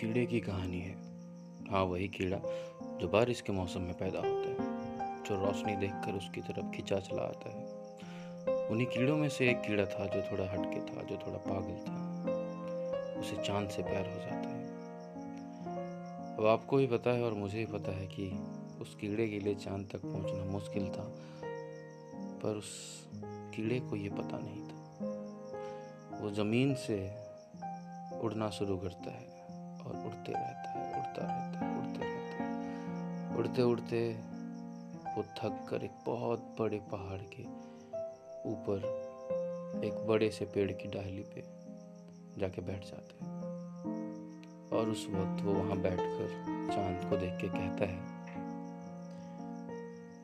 कीड़े की कहानी है। हाँ वही कीड़ा जो बारिश के मौसम में पैदा होता है, जो रोशनी देखकर उसकी तरफ़ खिंचा चला आता है। उन्हीं कीड़ों में से एक कीड़ा था जो थोड़ा हटके था, जो थोड़ा पागल था। उसे चाँद से प्यार हो जाता है। अब आपको ही पता है और मुझे ही पता है कि उस कीड़े के लिए चाँद तक पहुँचना मुश्किल था, पर उस कीड़े को ये पता नहीं था। वो ज़मीन से उड़ना शुरू करता है। और उड़ते रहता है, उड़ता रहता है, उड़ते रहता है। उड़ते उड़ते वो थक कर एक बहुत बड़े पहाड़ के ऊपर एक बड़े से पेड़ की डाली पे जाके बैठ जाता है। और उस वक्त वो वहाँ बैठकर चाँद को देख के कहता है,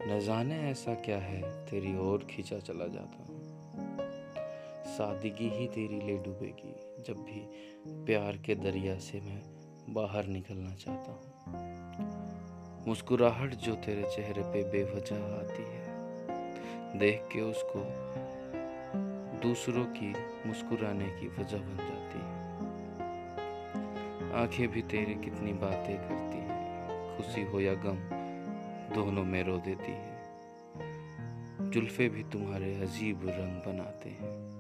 न जाने ऐसा क्या है तेरी ओर खींचा चला जाता। हूँ सादगी ही तेरी ले डूबेगी। जब भी प्यार के दरिया से मैं बाहर निकलना चाहता हूँ। मुस्कुराहट जो तेरे चेहरे पे बेवजह आती है, देख के उसको दूसरों की मुस्कुराने की वजह बन जाती है। आँखें भी तेरी कितनी बातें करती हैं, खुशी हो या गम दोनों में रो देती है। जुल्फे भी तुम्हारे अजीब रंग बनाते हैं।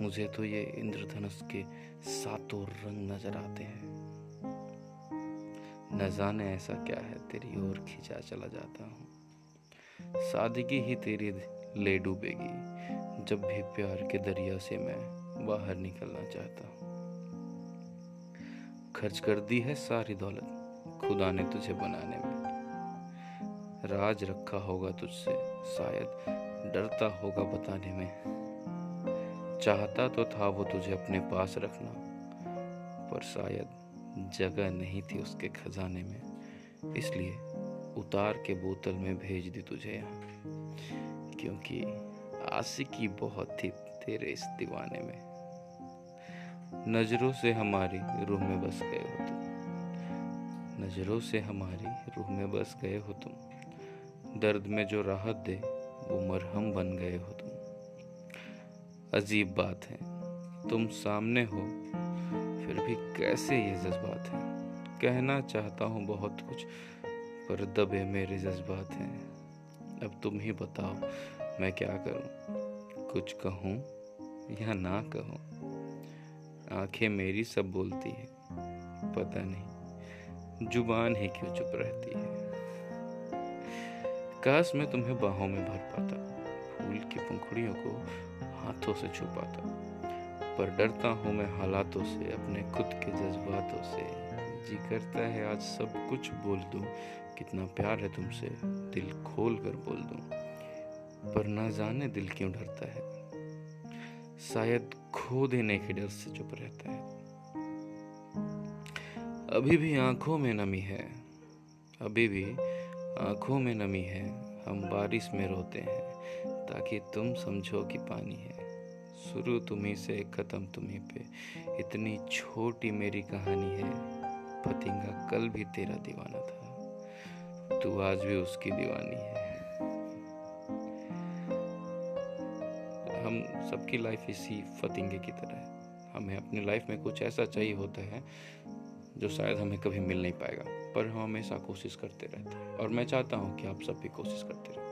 मुझे तो ये इंद्रधनुष के सातों रंग नज़र आते हैं। न जाने ऐसा क्या है, तेरी ओर खींचा चला जाता हूँ। सादगी ही तेरी ले डूबेगी, जब भी प्यार के दरिया से मैं बाहर निकलना चाहता हूँ। खर्च कर दी है सारी दौलत, खुदा ने तुझे बनाने में। राज रखा होगा तुझसे, शायद डरता होगा बताने में। चाहता तो था वो तुझे अपने पास रखना, पर शायद जगह नहीं थी उसके खजाने में, इसलिए उतार के बोतल में भेज दी तुझे यहाँ, क्योंकि आशिकी बहुत थी तेरे इस दीवाने में। नज़रों से हमारी रूह में बस गए हो तुम। नज़रों से हमारी रूह में बस गए हो तुम। दर्द में जो राहत दे, वो मरहम बन गए हो तुम अजीब बात है। तुम सामने हो, फिर भी कैसे ये जज्बात हैं? कहना चाहता हूँ बहुत कुछ, पर दबे मेरे जज्बात हैं। अब तुम ही बताओ, मैं क्या करूँ? कुछ कहूँ या ना कहूँ? आँखें मेरी सब बोलती है। पता नहीं, ज़ुबान ही क्यों चुप रहती है? काश मैं तुम्हें बाहों में भर पाता, फूल की पंखुड़ियों को हाथों से छुपाता पर डरता हूँ मैं हालातों से, अपने खुद के जज्बातों से। जी करता है, आज सब कुछ बोल दूँ। कितना प्यार है तुमसे, दिल खोल कर बोल दूँ। पर ना जाने दिल क्यों डरता है। शायद खो देने के डर से चुप रहता है। अभी भी आँखों में नमी है। अभी भी आँखों में नमी है। हम बारिश में रोते हैं, ताकि तुम समझो कि पानी है। शुरू तुम्ही से, ख़त्म तुम्ही पे। इतनी छोटी मेरी कहानी है। फतिंगा कल भी तेरा दीवाना था। तू आज भी उसकी दीवानी है। हम सबकी लाइफ इसी फतिंगे की तरह है। हमें अपनी लाइफ में कुछ ऐसा चाहिए होता है जो शायद हमें कभी मिल नहीं पाएगा, पर हम हमेशा कोशिश करते रहते हैं। और मैं चाहता हूँ कि आप सब भी कोशिश करते रहें।